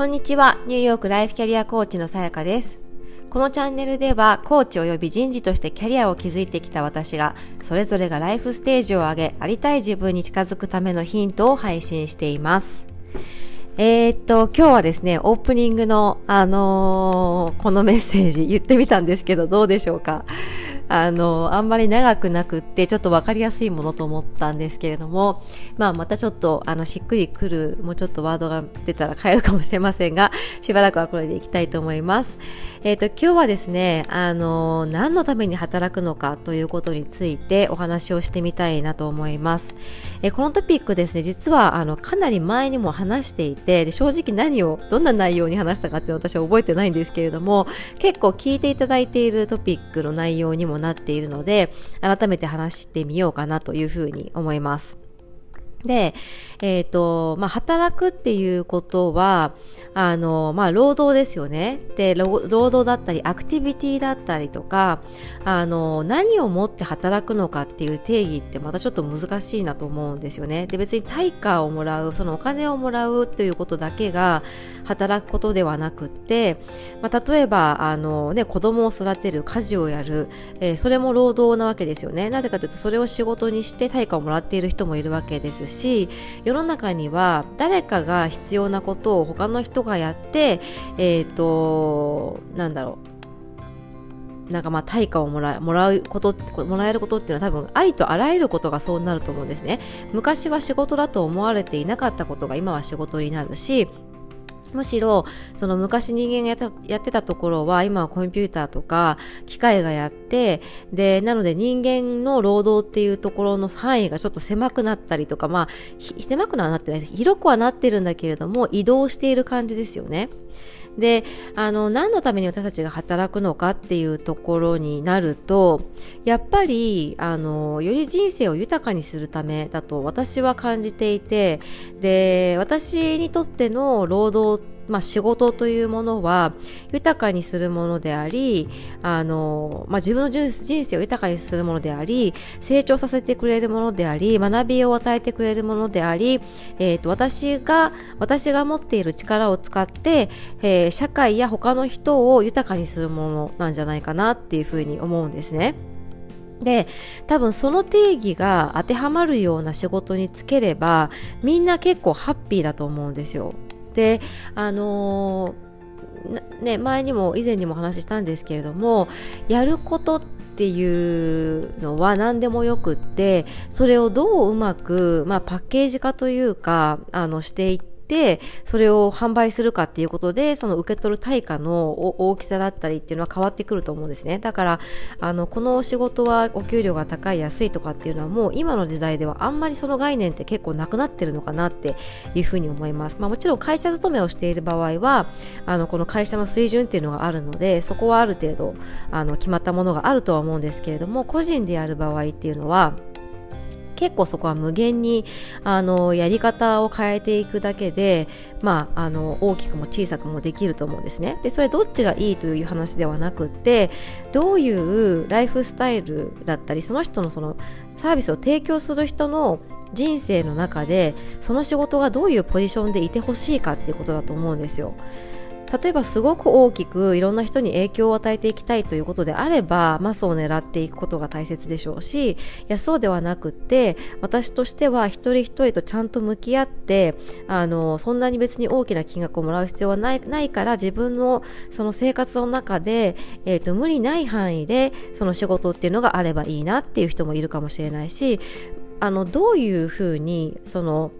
こんにちは、ニューヨークライフキャリアコーチのさやかです。このチャンネルでは、コーチ及び人事としてキャリアを築いてきた私が、それぞれがライフステージを上げ、ありたい自分に近づくためのヒントを配信しています。えー、っと、今日はですね、オープニングの、あのー、このメッセージ言ってみたんですけど、どうでしょうか？あの、あんまり長くなくって、ちょっとわかりやすいものと思ったんですけれども、まあ、またちょっと、あの、しっくりくる、もうちょっとワードが出たら変えるかもしれませんが、しばらくはこれでいきたいと思います。えっ、ー、と、今日はですね、あの、何のために働くのかということについてお話をしてみたいなと思います。えー、このトピックですね、実は、あの、かなり前にも話していて、正直何を、どんな内容に話したかって私は覚えてないんですけれども、結構聞いていただいているトピックの内容にもなっているので、改めて話してみようかなというふうに思います。で、えっ、ー、と、まあ、働くっていうことは、あの、まあ、労働ですよね。で、労働だったり、アクティビティだったりとか、あの、何をもって働くのかっていう定義ってまたちょっと難しいなと思うんですよね。で、別に対価をもらう、そのお金をもらうということだけが働くことではなくって、まあ、例えば、あの、ね、子供を育てる、家事をやる、えー、それも労働なわけですよね。なぜかというと、それを仕事にして対価をもらっている人もいるわけですし世の中には誰かが必要なことを他の人がやってえっ、ー、となんだろう。なんかまあ対価をもらもらうこともらえることっていうのは多分ありとあらゆることがそうなると思うんですね。昔は仕事だと思われていなかったことが今は仕事になるしむしろその昔人間がやってたところは今はコンピューターとか機械がやってでなので人間の労働っていうところの範囲がちょっと狭くなったりとかまあ狭くはなってない広くはなってるんだけれども移動している感じですよね。であの何のために私たちが働くのかっていうところになるとやっぱりあのより人生を豊かにするためだと私は感じていてで私にとっての労働ってまあ、仕事というものは豊かにするものでありあの、まあ、自分の人生を豊かにするものであり成長させてくれるものであり学びを与えてくれるものであり、えーと、私が私が持っている力を使って、えー、社会や他の人を豊かにするものなんじゃないかなっていうふうに思うんですね。で多分その定義が当てはまるような仕事に就ければみんな結構ハッピーだと思うんですよ。であのー、ね、前にも以前にも話したんですけれどもやることっていうのは何でもよくってそれをどううまく、まあ、パッケージ化というかあのしていっててそれを販売するかっていうことでその受け取る対価の大きさだったりっていうのは変わってくると思うんですね。だからあのこの仕事はお給料が高い安いとかっていうのはもう今の時代ではあんまりその概念って結構なくなってるのかなっていうふうに思います、まあ、もちろん会社勤めをしている場合はあのこの会社の水準っていうのがあるのでそこはある程度あの決まったものがあるとは思うんですけれども個人でやる場合っていうのは結構そこは無限にあのやり方を変えていくだけで、まあ、あの大きくも小さくもできると思うんですね。でそれどっちがいいという話ではなくってどういうライフスタイルだったりその人のそのサービスを提供する人の人生の中でその仕事がどういうポジションでいてほしいかっていうことだと思うんですよ。例えばすごく大きくいろんな人に影響を与えていきたいということであればマスを狙っていくことが大切でしょうしいやそうではなくって私としては一人一人とちゃんと向き合ってあのそんなに別に大きな金額をもらう必要はないないから自分のその生活の中で、えー、と無理ない範囲でその仕事っていうのがあればいいなっていう人もいるかもしれないしあのどういうふうにその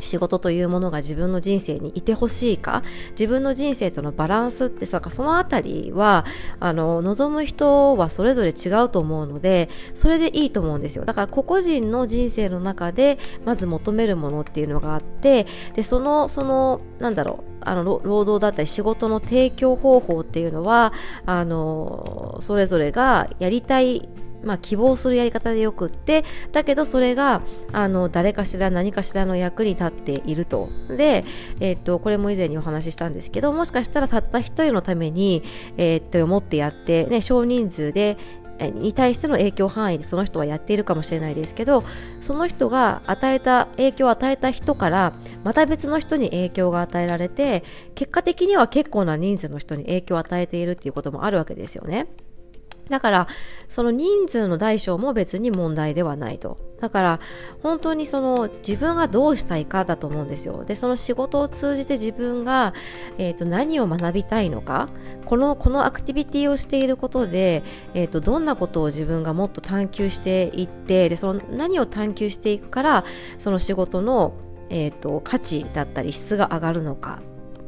仕事というものが自分の人生にいてほしいか？自分の人生とのバランスってさそのあたりはあの望む人はそれぞれ違うと思うのでそれでいいと思うんですよ。だから個々人の人生の中でまず求めるものっていうのがあってでそのそのなんだろうあの労働だったり仕事の提供方法っていうのはあのそれぞれがやりたいまあ、希望するやり方でよくってだけどそれがあの誰かしら何かしらの役に立っているとで、えー、っとこれも以前にお話ししたんですけどもしかしたらたった一人のために、えー、っと思ってやって、ね、少人数でに対しての影響範囲でその人はやっているかもしれないですけどその人が与えた影響を与えた人からまた別の人に影響が与えられて結果的には結構な人数の人に影響を与えているっていうこともあるわけですよね。だから、その人数の大小も別に問題ではないと。だから、本当にその自分がどうしたいかだと思うんですよ。で、その仕事を通じて自分が、えっ、ー、と、何を学びたいのか、この、このアクティビティをしていることで、えっ、ー、と、どんなことを自分がもっと探求していって、で、その何を探求していくから、その仕事の、えっ、ー、と、価値だったり質が上がるのか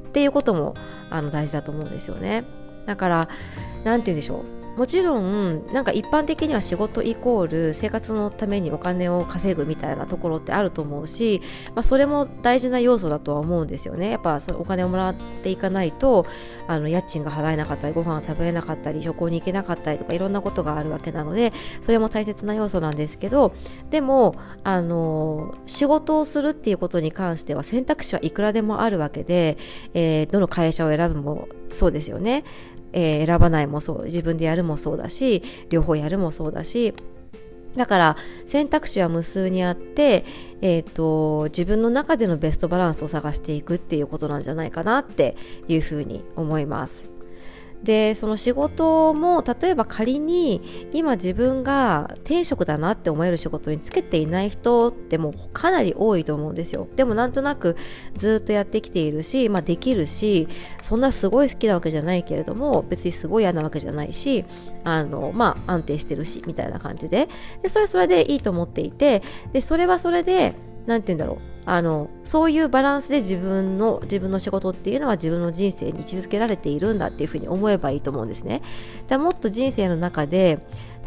っていうことも、あの、大事だと思うんですよね。だから、なんて言うんでしょう。もちろんなんか一般的には仕事イコール生活のためにお金を稼ぐみたいなところってあると思うし、まあ、それも大事な要素だとは思うんですよね。やっぱそお金をもらっていかないとあの家賃が払えなかったりご飯が食べれなかったり旅行に行けなかったりとかいろんなことがあるわけなのでそれも大切な要素なんですけどでもあの仕事をするっていうことに関しては選択肢はいくらでもあるわけで、えー、どの会社を選ぶもそうですよね。えー、選ばないもそう自分でやるもそうだし両方やるもそうだしだから選択肢は無数にあって、えーと、自分の中でのベストバランスを探していくっていうことなんじゃないかなっていうふうに思います。でその仕事も例えば仮に今自分が転職だなって思える仕事につけていない人ってもうかなり多いと思うんですよ。でもなんとなくずっとやってきているし、まあ、できるしそんなすごい好きなわけじゃないけれども別にすごい嫌なわけじゃないしあのまあ安定してるしみたいな感じで。でそれはそれでいいと思っていて。でそれはそれで何て言うんだろう。あのそういうバランスで自分の自分の仕事っていうのは自分の人生に位置づけられているんだっていうふうに思えばいいと思うんですね。でもっと人生の中で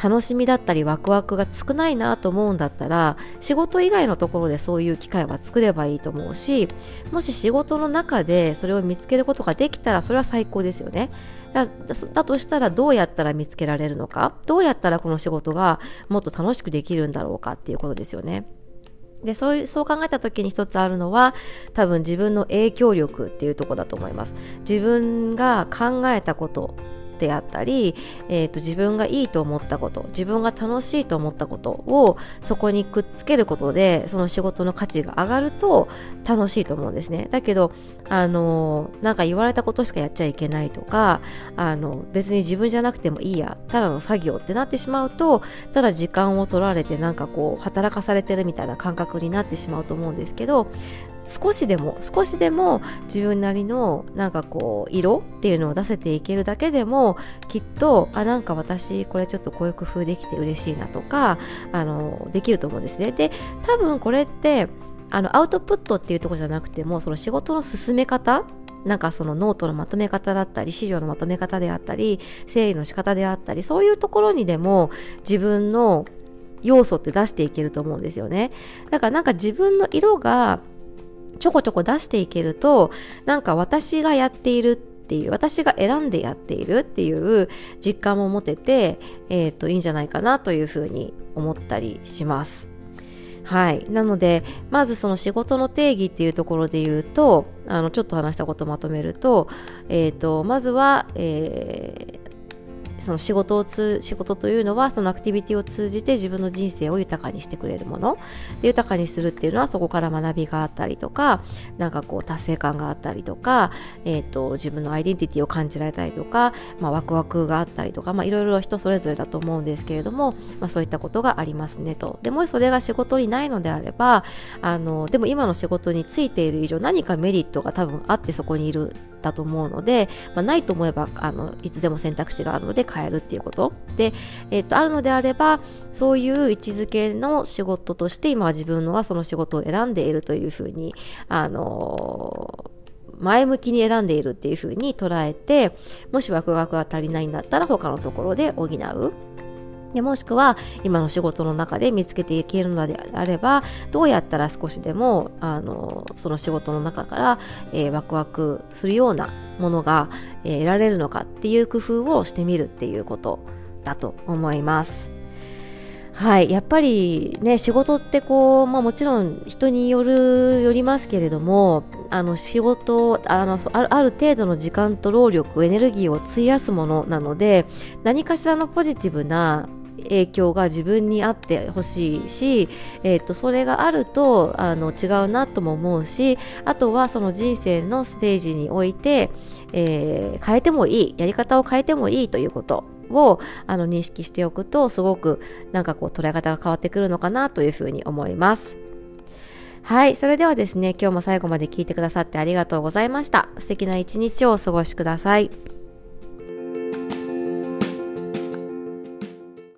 楽しみだったりワクワクが少ないなと思うんだったら仕事以外のところでそういう機会は作ればいいと思うしもし仕事の中でそれを見つけることができたらそれは最高ですよねだだとしたらどうやったら見つけられるのか？どうやったらこの仕事がもっと楽しくできるんだろうかっていうことですよね。でそういうそう考えた時に一つあるのは多分自分の影響力っていうとこだと思います。自分が考えたことであったり、えーと、自分がいいと思ったこと自分が楽しいと思ったことをそこにくっつけることでその仕事の価値が上がると楽しいと思うんですね。だけどあのなんか言われたことしかやっちゃいけないとかあの別に自分じゃなくてもいいやただの作業ってなってしまうとただ時間を取られてなんかこう働かされてるみたいな感覚になってしまうと思うんですけど少しでも少しでも自分なりのなんかこう色っていうのを出せていけるだけでもきっとあなんか私これちょっとこういう工夫できて嬉しいなとかあのできると思うんですね。で多分これってあのアウトプットっていうとこじゃなくてもその仕事の進め方なんかそのノートのまとめ方だったり資料のまとめ方であったり整理の仕方であったりそういうところにでも自分の要素って出していけると思うんですよね。だからなんか自分の色がちょこちょこ出していけるとなんか私がやっているっていう私が選んでやっているっていう実感も持てて、えーと、いいんじゃないかなというふうに思ったりします。はい。なので、まずその仕事の定義っていうところで言うと、あの、ちょっと話したことをまとめると、えっ、ー、と、まずは、えーその仕事をつ仕事というのはそのアクティビティを通じて自分の人生を豊かにしてくれるもの。で豊かにするっていうのはそこから学びがあったりとかなんかこう達成感があったりとか、えーと、自分のアイデンティティを感じられたりとか、まあ、ワクワクがあったりとか、まあ、いろいろ人それぞれだと思うんですけれども、まあ、そういったことがありますねと。でもそれが仕事にないのであればあのでも今の仕事についている以上何かメリットが多分あってそこにいるだと思うので、まあ、ないと思えばあのいつでも選択肢があるので変えるっていうこと。で、えー、とあるのであればそういう位置づけの仕事として今は自分のはその仕事を選んでいるというふうにあの前向きに選んでいるっていうふうに捉えてもしワクワクが足りないんだったら他のところで補う。でもしくは今の仕事の中で見つけていけるのであればどうやったら少しでもあのその仕事の中から、えー、ワクワクするようなものが、えー、得られるのかっていう工夫をしてみるっていうことだと思います。はい、やっぱりね仕事ってこう、まあ、もちろん人によるよりますけれどもあの仕事あのある程度の時間と労力エネルギーを費やすものなので何かしらのポジティブな影響が自分にあってほしいし、えー、とそれがあるとあの違うなとも思うしあとはその人生のステージにおいて、えー、変えてもいいやり方を変えてもいいということをあの認識しておくとすごくなんかこう捉え方が変わってくるのかなというふうに思います。はい。それではですね、今日も最後まで聞いてくださってありがとうございました。素敵な一日をお過ごしください。